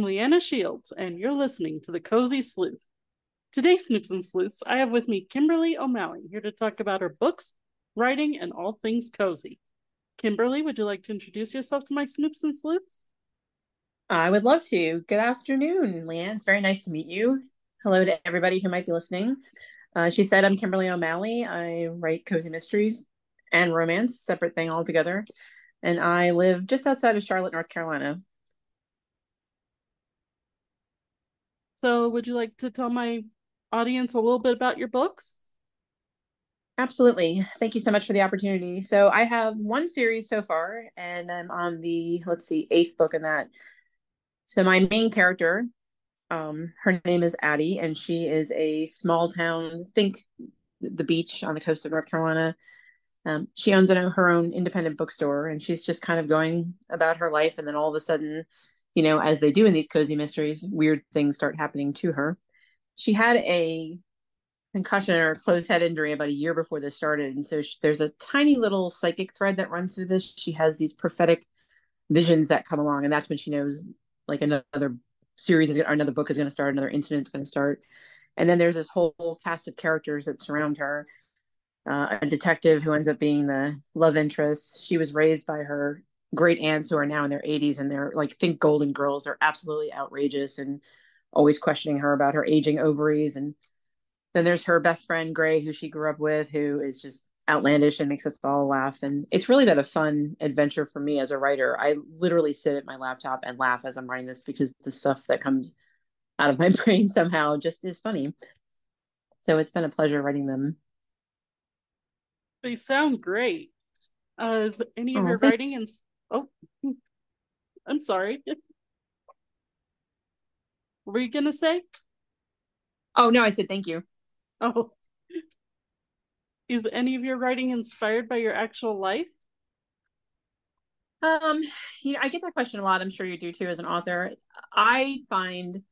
I'm Leanna Shields, and you're listening to The Cozy Sleuth. Today, Snoops and Sleuths, I have with me Kimberley O'Malley here to talk about her books, writing, and all things cozy. Kimberley, would you like to introduce yourself to my Snoops and Sleuths? I would love to. Good afternoon, Leanne. It's very nice to meet you. Hello to everybody who might be listening. Uh, she said, I'm Kimberley O'Malley. I write cozy mysteries and romance, separate thing altogether. And I live just outside of Charlotte, North Carolina. So, would you like to tell my audience a little bit about your books? Absolutely. Thank you so much for the opportunity. So, I have one series so far, and I'm on the, let's see, eighth book in that. So, my main character, um, her name is Addie, and she is a small town, think the beach on the coast of North Carolina. Um, she owns her own independent bookstore, and she's just kind of going about her life. And then all of a sudden, you know, as they do in these cozy mysteries, weird things start happening to her. She had a concussion or a closed head injury about a year before this started. And so she, there's a tiny little psychic thread that runs through this. She has these prophetic visions that come along. And that's when she knows like another series is or another book is going to start, another incident is going to start. And then there's this whole cast of characters that surround her. Uh, a detective who ends up being the love interest. She was raised by her great aunts who are now in their 80s and they're like think golden girls they're absolutely outrageous and always questioning her about her aging ovaries. And then there's her best friend gray who she grew up with who is just outlandish and makes us all laugh. And it's really been a fun adventure for me as a writer. I literally sit at my laptop and laugh as i'm writing this because the stuff that comes out of my brain somehow just is funny. So it's been a pleasure writing them. They sound great. Uh, is any of oh, your writing and Oh, I'm sorry. What were you gonna say? Oh no, I said thank you. Oh. Is any of your writing inspired by your actual life? Um, you know, I get that question a lot. I'm sure you do too as an author. I find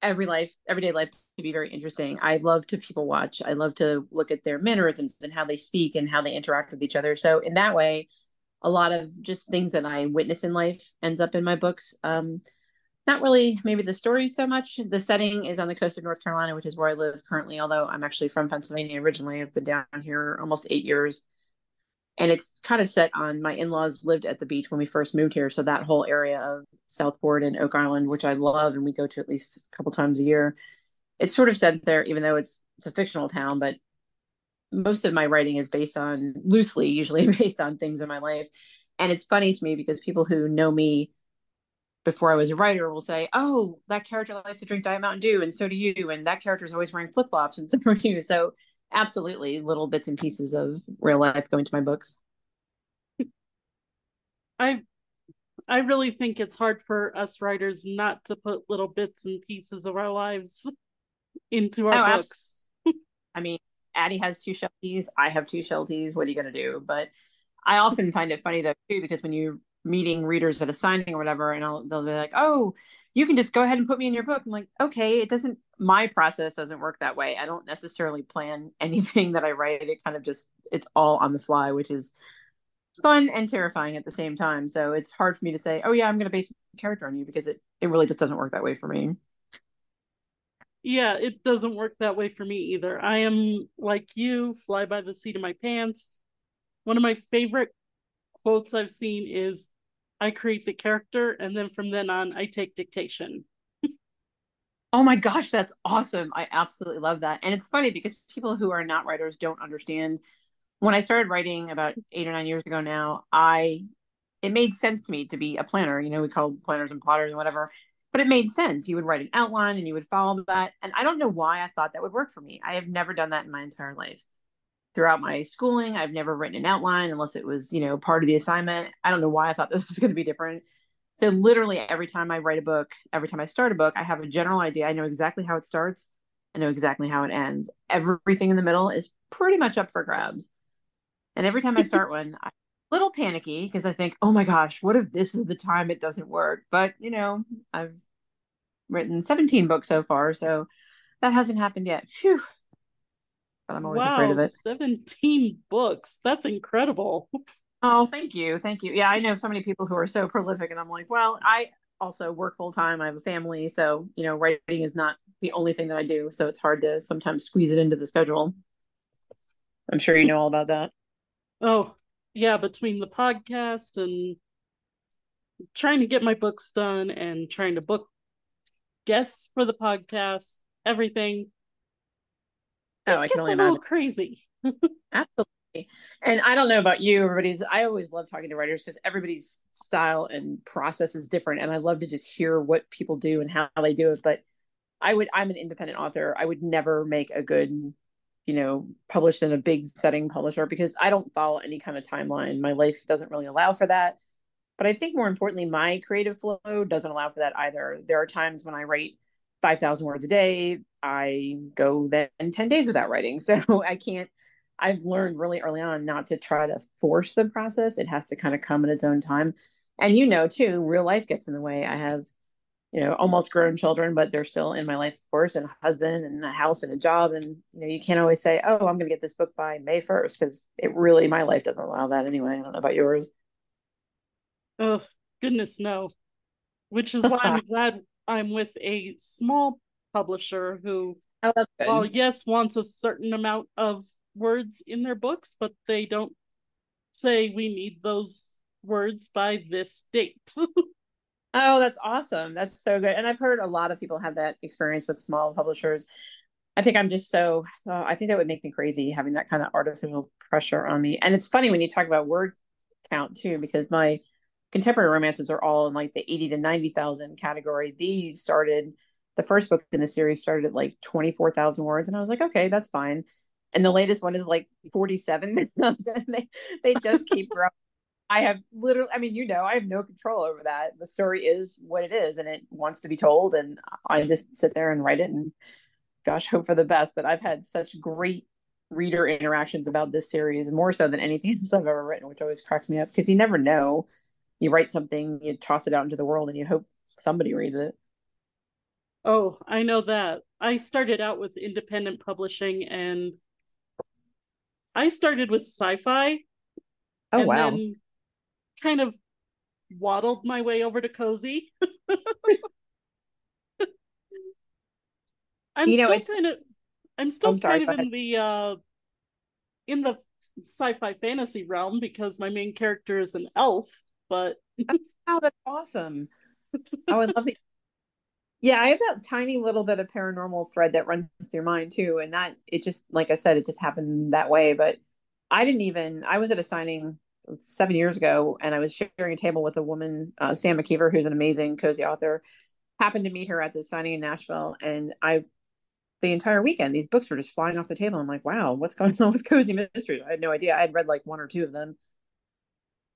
every life, everyday life to be very interesting. I love to people watch. I love to look at their mannerisms and how they speak and how they interact with each other. So in that way, a lot of just things that I witness in life ends up in my books. Um, not really maybe the story so much. The setting is on the coast of North Carolina, which is where I live currently, although I'm actually from Pennsylvania originally. I've been down here almost eight years. And it's kind of set on my in laws lived at the beach when we first moved here. So that whole area of Southport and Oak Island, which I love and we go to at least a couple times a year, it's sort of set there, even though it's it's a fictional town, but most of my writing is based on loosely, usually based on things in my life. And it's funny to me because people who know me before I was a writer will say, "Oh, that character likes to drink Diet Mountain Dew, and so do you." And that character is always wearing flip flops, and so are you. So, absolutely, little bits and pieces of real life go into my books. I, I really think it's hard for us writers not to put little bits and pieces of our lives into our oh, books. I mean, Addie has two shelties. I have two shelties. What are you going to do? But I often find it funny though too because when you're meeting readers at a signing or whatever, and I'll, they'll be like, "Oh, you can just go ahead and put me in your book." I'm like, "Okay, it doesn't. My process doesn't work that way. I don't necessarily plan anything that I write. It kind of just it's all on the fly, which is fun and terrifying at the same time. So it's hard for me to say, "Oh yeah, I'm going to base a character on you," because it it really just doesn't work that way for me yeah, it doesn't work that way for me either. I am like you, fly by the seat of my pants. One of my favorite quotes I've seen is I create the character and then from then on I take dictation. oh my gosh, that's awesome. I absolutely love that. And it's funny because people who are not writers don't understand. When I started writing about 8 or 9 years ago now, I it made sense to me to be a planner. You know, we call planners and plotters and whatever but it made sense. You would write an outline and you would follow that. And I don't know why I thought that would work for me. I have never done that in my entire life. Throughout my schooling, I've never written an outline unless it was, you know, part of the assignment. I don't know why I thought this was going to be different. So literally every time I write a book, every time I start a book, I have a general idea. I know exactly how it starts. I know exactly how it ends. Everything in the middle is pretty much up for grabs. And every time I start one, I little panicky because I think, oh my gosh, what if this is the time it doesn't work? But you know, I've written 17 books so far, so that hasn't happened yet. Phew. But I'm always wow, afraid of it. 17 books. That's incredible. Oh, thank you. Thank you. Yeah, I know so many people who are so prolific and I'm like, well, I also work full time. I have a family, so you know, writing is not the only thing that I do. So it's hard to sometimes squeeze it into the schedule. I'm sure you know all about that. Oh, yeah, between the podcast and trying to get my books done and trying to book guests for the podcast, everything. Oh, I can only imagine. crazy. Absolutely. And I don't know about you, everybody's. I always love talking to writers because everybody's style and process is different, and I love to just hear what people do and how they do it. But I would, I'm an independent author. I would never make a good, you know, published in a big setting publisher because I don't follow any kind of timeline. My life doesn't really allow for that. But I think more importantly, my creative flow doesn't allow for that either. There are times when I write 5,000 words a day. I go then 10 days without writing. So I can't, I've learned really early on not to try to force the process. It has to kind of come at its own time. And you know, too, real life gets in the way. I have, you know, almost grown children, but they're still in my life, of course, and a husband and a house and a job. And, you know, you can't always say, oh, I'm going to get this book by May 1st, because it really, my life doesn't allow that anyway. I don't know about yours. Oh, goodness, no. Which is why I'm glad I'm with a small publisher who, oh, well, yes, wants a certain amount of words in their books, but they don't say we need those words by this date. oh, that's awesome. That's so good. And I've heard a lot of people have that experience with small publishers. I think I'm just so, uh, I think that would make me crazy having that kind of artificial pressure on me. And it's funny when you talk about word count too, because my contemporary romances are all in like the 80 to 90,000 category. These started, the first book in the series started at like 24,000 words. And I was like, okay, that's fine. And the latest one is like 47,000. they, they just keep growing. I have literally, I mean, you know, I have no control over that. The story is what it is and it wants to be told. And I just sit there and write it and gosh, hope for the best. But I've had such great reader interactions about this series, more so than anything else I've ever written, which always cracks me up because you never know you write something, you toss it out into the world, and you hope somebody reads it. Oh, I know that. I started out with independent publishing and I started with sci-fi. Oh and wow. Then kind of waddled my way over to cozy. I'm you know, still kind of I'm still I'm sorry, kind of in the uh in the sci-fi fantasy realm because my main character is an elf but oh, that's awesome. I would love the yeah, I have that tiny little bit of paranormal thread that runs through mine too. And that it just like I said, it just happened that way. But I didn't even I was at a signing seven years ago and I was sharing a table with a woman, uh, Sam McKeever, who's an amazing cozy author. Happened to meet her at the signing in Nashville and I the entire weekend these books were just flying off the table. I'm like, wow, what's going on with cozy mysteries? I had no idea. I had read like one or two of them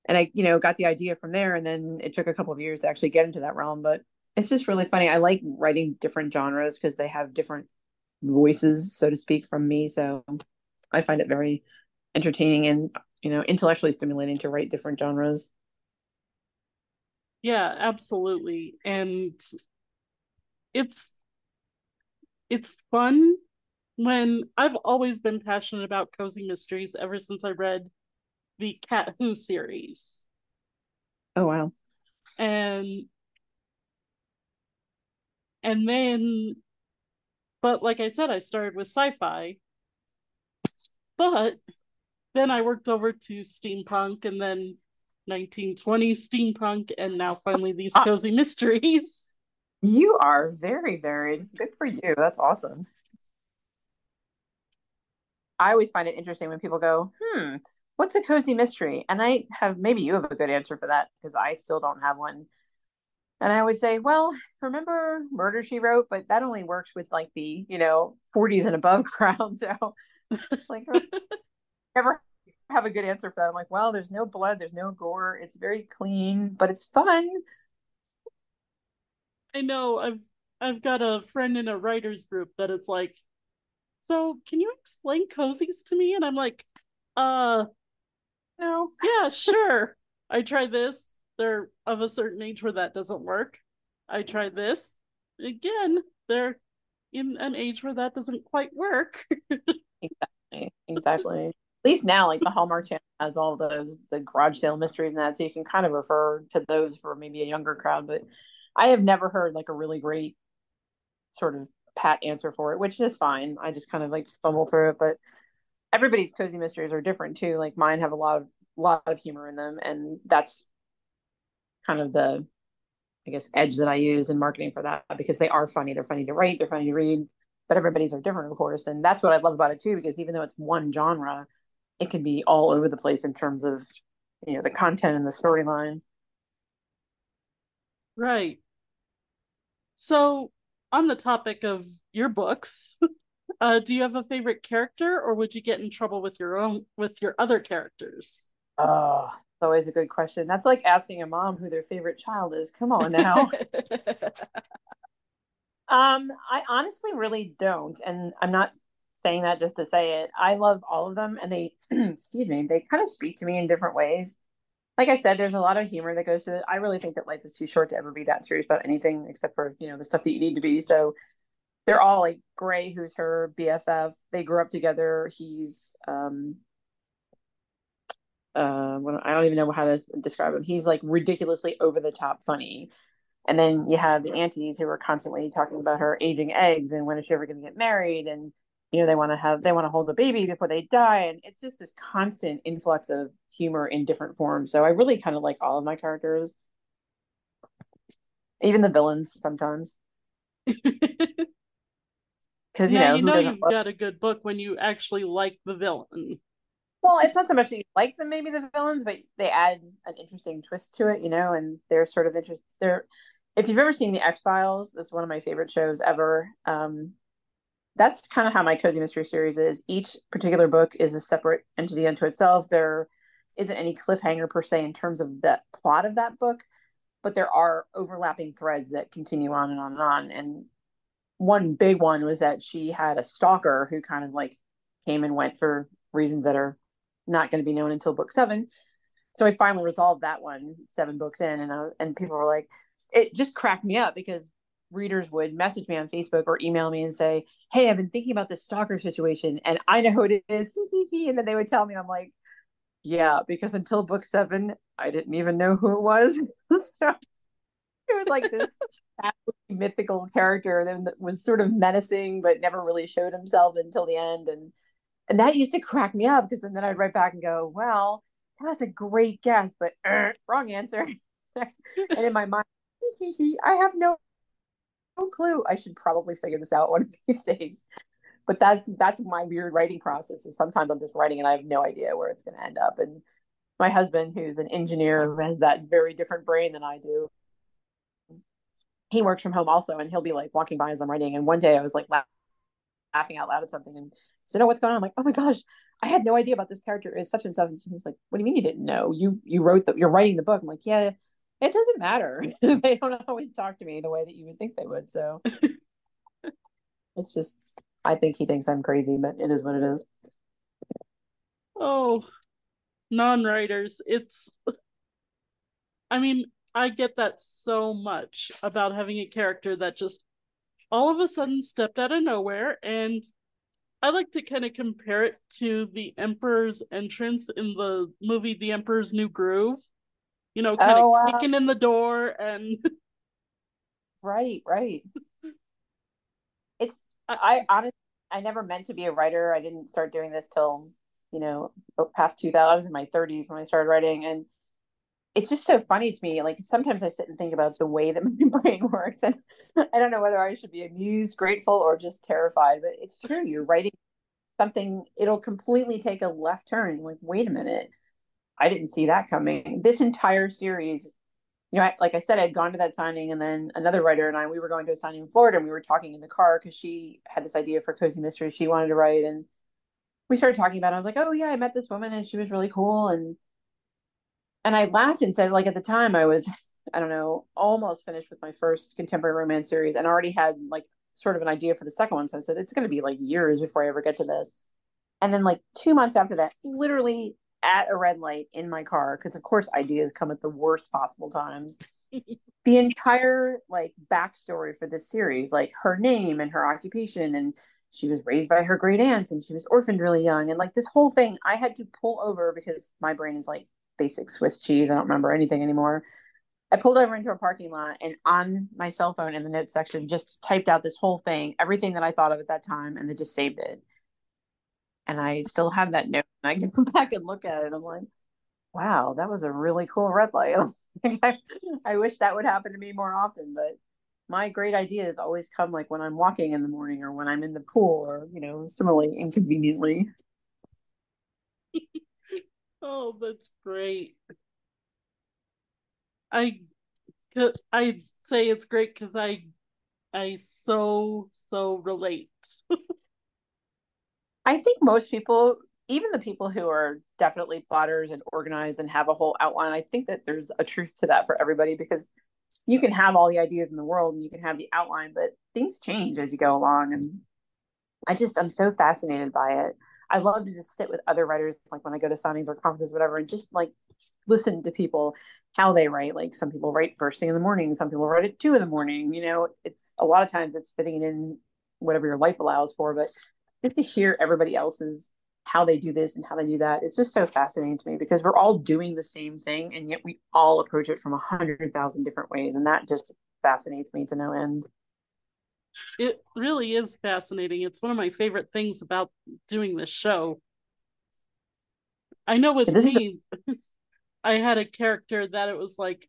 and I, you know, got the idea from there. And then it took a couple of years to actually get into that realm. But it's just really funny. I like writing different genres because they have different voices, so to speak, from me. So I find it very entertaining and, you know, intellectually stimulating to write different genres. Yeah, absolutely. And it's it's fun when I've always been passionate about cozy mysteries ever since I read the Cat Who series. Oh wow. And and then but like I said, I started with sci-fi. But then I worked over to steampunk and then 1920s steampunk and now finally these ah. cozy mysteries. You are very varied. Good for you. That's awesome. I always find it interesting when people go, hmm, what's a cozy mystery? And I have maybe you have a good answer for that because I still don't have one. And I always say, well, remember Murder She Wrote, but that only works with like the you know 40s and above crowd. So it's like never have a good answer for that. I'm like, well, there's no blood, there's no gore, it's very clean, but it's fun. I know. I've I've got a friend in a writers group that it's like, so can you explain cozies to me? And I'm like, uh, no. Yeah, sure. I try this. They're of a certain age where that doesn't work. I try this. Again, they're in an age where that doesn't quite work. exactly. Exactly. At least now, like the Hallmark Channel has all those the garage sale mysteries and that, so you can kind of refer to those for maybe a younger crowd. But I have never heard like a really great sort of pat answer for it, which is fine. I just kind of like fumble through it, but everybody's cozy mysteries are different too. Like mine have a lot of lot of humor in them, and that's kind of the I guess edge that I use in marketing for that because they are funny. They're funny to write. They're funny to read. But everybody's are different, of course, and that's what I love about it too. Because even though it's one genre, it can be all over the place in terms of you know the content and the storyline. Right. So, on the topic of your books, uh, do you have a favorite character, or would you get in trouble with your own with your other characters? Oh, it's always a good question. That's like asking a mom who their favorite child is. Come on now. um, I honestly really don't, and I'm not saying that just to say it. I love all of them, and they, excuse me, they kind of speak to me in different ways. Like I said, there's a lot of humor that goes to it. I really think that life is too short to ever be that serious about anything except for you know the stuff that you need to be. So they're all like Gray, who's her BFF. They grew up together. He's um uh I don't even know how to describe him. He's like ridiculously over the top funny. And then you have the aunties who are constantly talking about her aging eggs and when is she ever going to get married and you know they want to have they want to hold the baby before they die and it's just this constant influx of humor in different forms. So I really kind of like all of my characters. Even the villains sometimes. because you know you know you've love... got a good book when you actually like the villain. Well, it's not so much that you like them, maybe the villains, but they add an interesting twist to it, you know, and they're sort of interest. They're if you've ever seen the X Files, that's one of my favorite shows ever. Um, that's kind of how my cozy mystery series is. Each particular book is a separate entity unto itself. There isn't any cliffhanger per se in terms of the plot of that book, but there are overlapping threads that continue on and on and on. And one big one was that she had a stalker who kind of like came and went for reasons that are not going to be known until book seven. So I finally resolved that one seven books in, and I, and people were like, it just cracked me up because readers would message me on Facebook or email me and say, "Hey, I've been thinking about this stalker situation, and I know who it is," and then they would tell me, I'm like, "Yeah," because until book seven, I didn't even know who it was. so it was like this mythical character that was sort of menacing but never really showed himself until the end and and that used to crack me up because then I'd write back and go well that was a great guess but uh, wrong answer and in my mind I have no no clue I should probably figure this out one of these days but that's that's my weird writing process and sometimes I'm just writing and I have no idea where it's going to end up and my husband who's an engineer who has that very different brain than I do he works from home also, and he'll be like walking by as I'm writing. And one day I was like laughing out loud at something, and so oh, know what's going on? I'm like, oh my gosh, I had no idea about this character is such and such. And he was like, what do you mean you didn't know? You you wrote the you're writing the book. I'm like, yeah, it doesn't matter. they don't always talk to me the way that you would think they would. So it's just, I think he thinks I'm crazy, but it is what it is. Oh, non-writers, it's. I mean, I get that so much about having a character that just all of a sudden stepped out of nowhere and I like to kind of compare it to the Emperor's entrance in the movie The Emperor's New Groove. You know, kind oh, of wow. kicking in the door and Right, right. it's I honestly I never meant to be a writer. I didn't start doing this till, you know, oh, past 2000. I was in my 30s when I started writing and it's just so funny to me. Like sometimes I sit and think about the way that my brain works, and I don't know whether I should be amused, grateful, or just terrified. But it's true. You're writing something; it'll completely take a left turn. Like, wait a minute, I didn't see that coming. This entire series, you know, I, like I said, I'd gone to that signing, and then another writer and I, we were going to a signing in Florida, and we were talking in the car because she had this idea for cozy mysteries she wanted to write, and we started talking about. it. I was like, oh yeah, I met this woman, and she was really cool, and and I laughed and said, like at the time, I was, I don't know, almost finished with my first contemporary romance series and already had like sort of an idea for the second one. So I said, it's going to be like years before I ever get to this. And then, like two months after that, literally at a red light in my car, because of course ideas come at the worst possible times. the entire like backstory for this series, like her name and her occupation, and she was raised by her great aunts and she was orphaned really young. And like this whole thing, I had to pull over because my brain is like basic Swiss cheese. I don't remember anything anymore. I pulled over into a parking lot and on my cell phone in the notes section just typed out this whole thing, everything that I thought of at that time, and then just saved it. And I still have that note. And I can go back and look at it. I'm like, wow, that was a really cool red light. I, I wish that would happen to me more often, but my great ideas always come like when I'm walking in the morning or when I'm in the pool or, you know, similarly inconveniently. oh, that's great. I I say it's great because I I so so relate. I think most people, even the people who are definitely plotters and organized and have a whole outline, I think that there's a truth to that for everybody because you can have all the ideas in the world and you can have the outline, but things change as you go along. And I just I'm so fascinated by it. I love to just sit with other writers, like when I go to signings or conferences, whatever, and just like listen to people how they write. Like some people write first thing in the morning, some people write at two in the morning. You know, it's a lot of times it's fitting in whatever your life allows for, but just to hear everybody else's how they do this and how they do that. It's just so fascinating to me because we're all doing the same thing and yet we all approach it from a hundred thousand different ways. And that just fascinates me to no end. It really is fascinating. It's one of my favorite things about doing this show. I know with me a- I had a character that it was like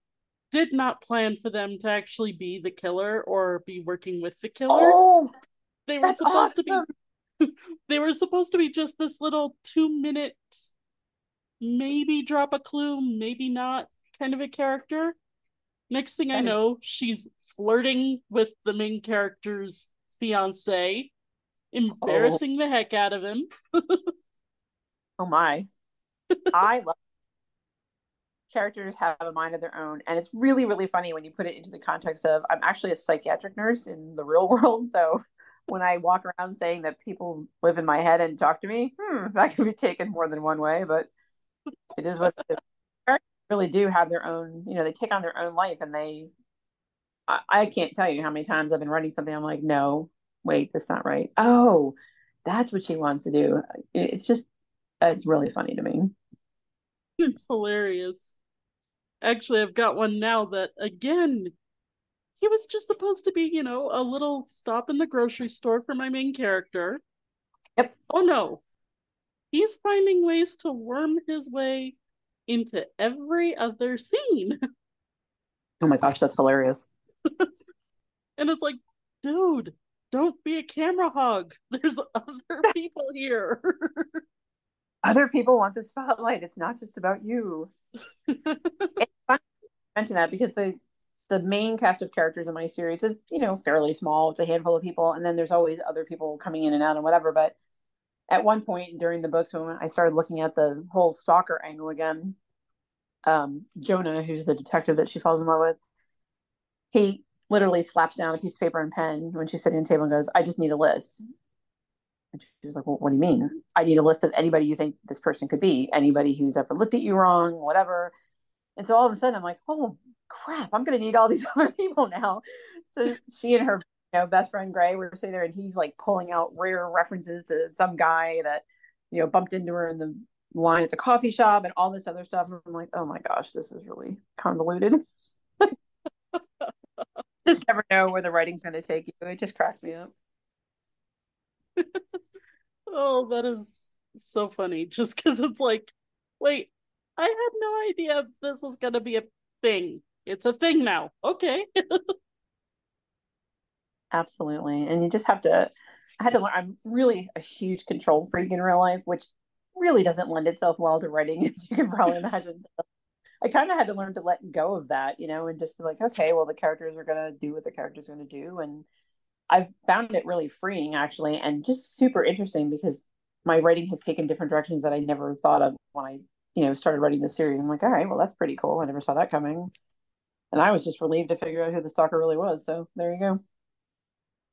did not plan for them to actually be the killer or be working with the killer. Oh, they were supposed awesome. to be they were supposed to be just this little two minute maybe drop a clue, maybe not kind of a character. Next thing I know, she's flirting with the main character's fiance, embarrassing oh. the heck out of him. oh my. I love characters have a mind of their own and it's really really funny when you put it into the context of i'm actually a psychiatric nurse in the real world so when i walk around saying that people live in my head and talk to me hmm, that can be taken more than one way but it is what is. really do have their own you know they take on their own life and they I, I can't tell you how many times i've been writing something i'm like no wait that's not right. Oh that's what she wants to do. It's just it's really funny to me. It's hilarious. Actually, I've got one now that again, he was just supposed to be, you know, a little stop in the grocery store for my main character. Yep. Oh no. He's finding ways to worm his way into every other scene. Oh my gosh, that's hilarious. and it's like, dude, don't be a camera hog. There's other people here. other people want the spotlight. It's not just about you. it's fun to mention that because the the main cast of characters in my series is you know fairly small. It's a handful of people, and then there's always other people coming in and out and whatever. But at one point during the books, when I started looking at the whole stalker angle again, um, Jonah, who's the detective that she falls in love with, he literally slaps down a piece of paper and pen when she's sitting at the table and goes, "I just need a list." And she was like, Well, what do you mean? I need a list of anybody you think this person could be, anybody who's ever looked at you wrong, whatever. And so all of a sudden I'm like, Oh crap, I'm gonna need all these other people now. So she and her you know, best friend Gray were sitting there and he's like pulling out rare references to some guy that, you know, bumped into her in the line at the coffee shop and all this other stuff. And I'm like, oh my gosh, this is really convoluted. just never know where the writing's going to take you. It just cracks me up. oh, that is so funny. Just because it's like, wait, I had no idea this was gonna be a thing. It's a thing now. Okay. Absolutely. And you just have to I had to learn I'm really a huge control freak in real life, which really doesn't lend itself well to writing, as you can probably imagine. So I kind of had to learn to let go of that, you know, and just be like, okay, well, the characters are going to do what the characters are going to do. And I've found it really freeing actually, and just super interesting because my writing has taken different directions that I never thought of when I, you know, started writing the series. I'm like, all right, well, that's pretty cool. I never saw that coming, and I was just relieved to figure out who the stalker really was. So there you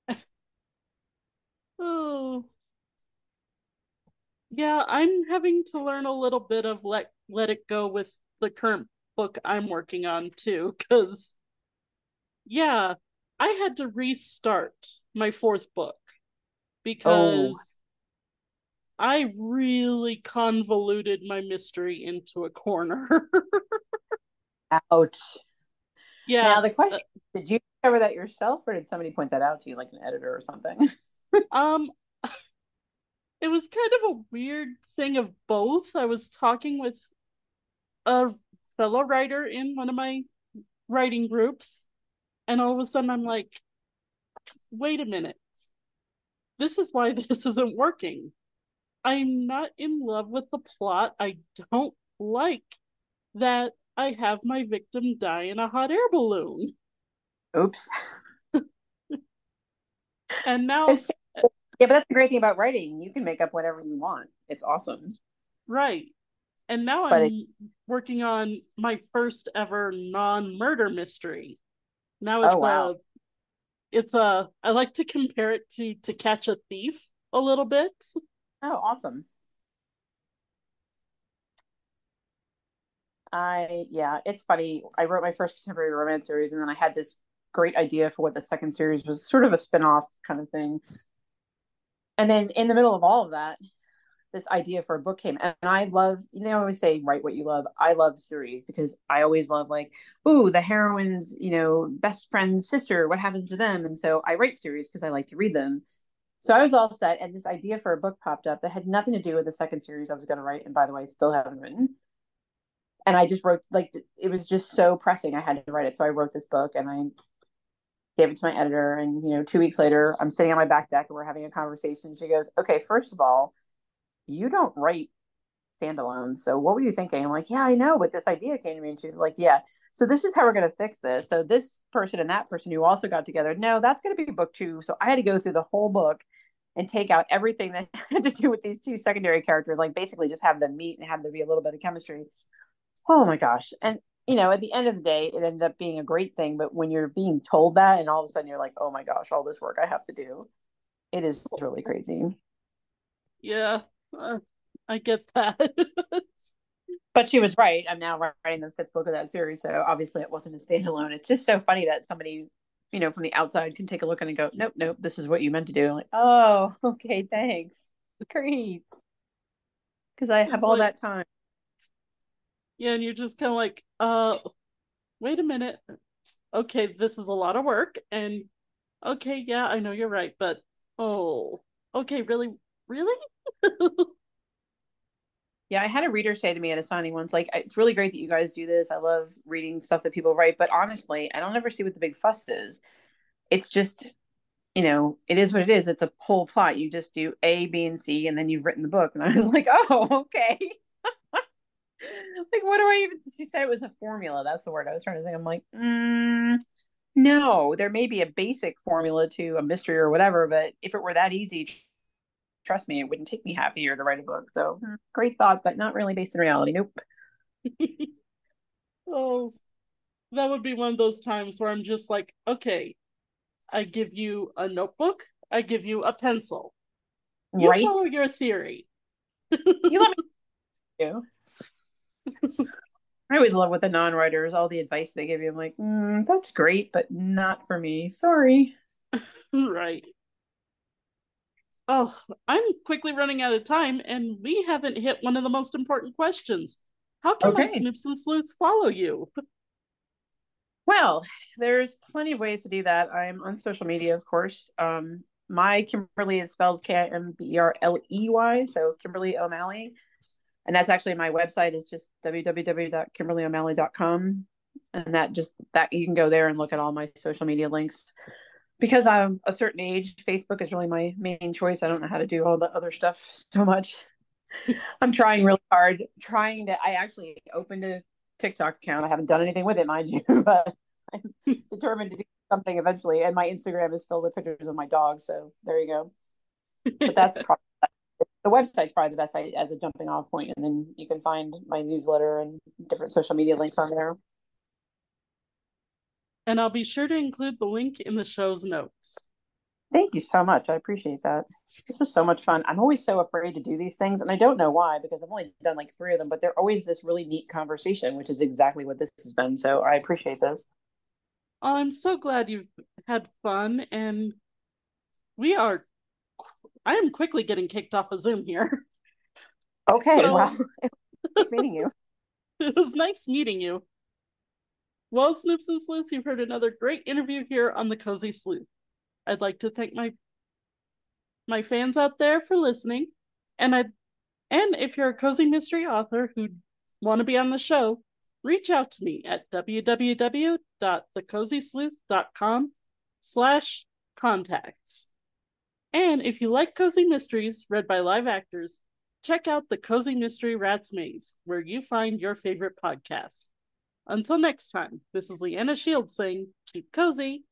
go. oh, yeah, I'm having to learn a little bit of let let it go with the current book I'm working on too, because yeah, I had to restart my fourth book oh. because oh. I really convoluted my mystery into a corner. Ouch. Yeah. Now the question: uh, Did you discover that yourself, or did somebody point that out to you, like an editor or something? um, it was kind of a weird thing of both. I was talking with a fellow writer in one of my writing groups, and all of a sudden I'm like, wait a minute. This is why this isn't working. I'm not in love with the plot. I don't like that I have my victim die in a hot air balloon. Oops. and now it's, yeah, but that's the great thing about writing. You can make up whatever you want. It's awesome. Right. And now but I'm it, working on my first ever non-murder mystery. Now it's oh, wow. a it's a I like to compare it to to catch a thief a little bit. Oh, awesome. I yeah, it's funny. I wrote my first contemporary romance series and then I had this great idea for what the second series was, sort of a spin-off kind of thing. And then in the middle of all of that, this idea for a book came and i love you know i always say write what you love i love series because i always love like ooh the heroine's you know best friend's sister what happens to them and so i write series because i like to read them so i was all set and this idea for a book popped up that had nothing to do with the second series i was going to write and by the way I still haven't written and i just wrote like it was just so pressing i had to write it so i wrote this book and i gave it to my editor and you know two weeks later i'm sitting on my back deck and we're having a conversation she goes okay first of all you don't write standalones. So what were you thinking? I'm like, yeah, I know, but this idea came to me. And she's like, yeah. So this is how we're going to fix this. So this person and that person who also got together, no, that's going to be book two. So I had to go through the whole book and take out everything that had to do with these two secondary characters, like basically just have them meet and have there be a little bit of chemistry. Oh my gosh. And you know, at the end of the day, it ended up being a great thing. But when you're being told that and all of a sudden you're like, oh my gosh, all this work I have to do, it is really crazy. Yeah, uh, I get that. but she was right. I'm now writing the fifth book of that series, so obviously it wasn't a standalone. It's just so funny that somebody, you know, from the outside can take a look and go, "Nope, nope, this is what you meant to do." I'm like, oh, okay, thanks, great, because I have it's all like, that time. Yeah, and you're just kind of like, uh, wait a minute. Okay, this is a lot of work, and okay, yeah, I know you're right, but oh, okay, really, really? yeah, I had a reader say to me at a signing once, like, it's really great that you guys do this. I love reading stuff that people write, but honestly, I don't ever see what the big fuss is. It's just, you know, it is what it is. It's a whole plot. You just do A, B, and C, and then you've written the book. And I was like, oh, okay. Like, what do I even? She said it was a formula. That's the word I was trying to say. I'm like, mm, no, there may be a basic formula to a mystery or whatever, but if it were that easy, trust me, it wouldn't take me half a year to write a book. So hmm. great thought, but not really based in reality. Nope. oh, that would be one of those times where I'm just like, okay, I give you a notebook, I give you a pencil. You right? follow your theory. you let me. I always love with the non-writers all the advice they give you. I'm like, mm, that's great, but not for me. Sorry. right. Oh, I'm quickly running out of time, and we haven't hit one of the most important questions. How can okay. my snoops and sleuths follow you? Well, there's plenty of ways to do that. I'm on social media, of course. Um, my Kimberley is spelled K I M B E R L E Y, so Kimberley O'Malley. And that's actually my website is just www.kimberleyomalley.com. And that just that you can go there and look at all my social media links because I'm a certain age, Facebook is really my main choice. I don't know how to do all the other stuff so much. I'm trying really hard, trying to. I actually opened a TikTok account. I haven't done anything with it, mind you, but I'm determined to do something eventually. And my Instagram is filled with pictures of my dog. So there you go. But that's probably the website's probably the best site as a jumping off point, and then you can find my newsletter and different social media links on there and I'll be sure to include the link in the show's notes. Thank you so much. I appreciate that. This was so much fun. I'm always so afraid to do these things, and I don't know why because I've only done like three of them, but they're always this really neat conversation, which is exactly what this has been. So I appreciate this. I'm so glad you've had fun, and we are. I am quickly getting kicked off of Zoom here. Okay, so, well, nice meeting you. It was nice meeting you. Well, Snoops and Sleuths, you've heard another great interview here on the Cozy Sleuth. I'd like to thank my my fans out there for listening, and I and if you're a cozy mystery author who want to be on the show, reach out to me at www.thecozysleuth.com slash contacts. And if you like cozy mysteries read by live actors, check out the Cozy Mystery Rats Maze, where you find your favorite podcasts. Until next time, this is Leanna Shields saying, keep cozy.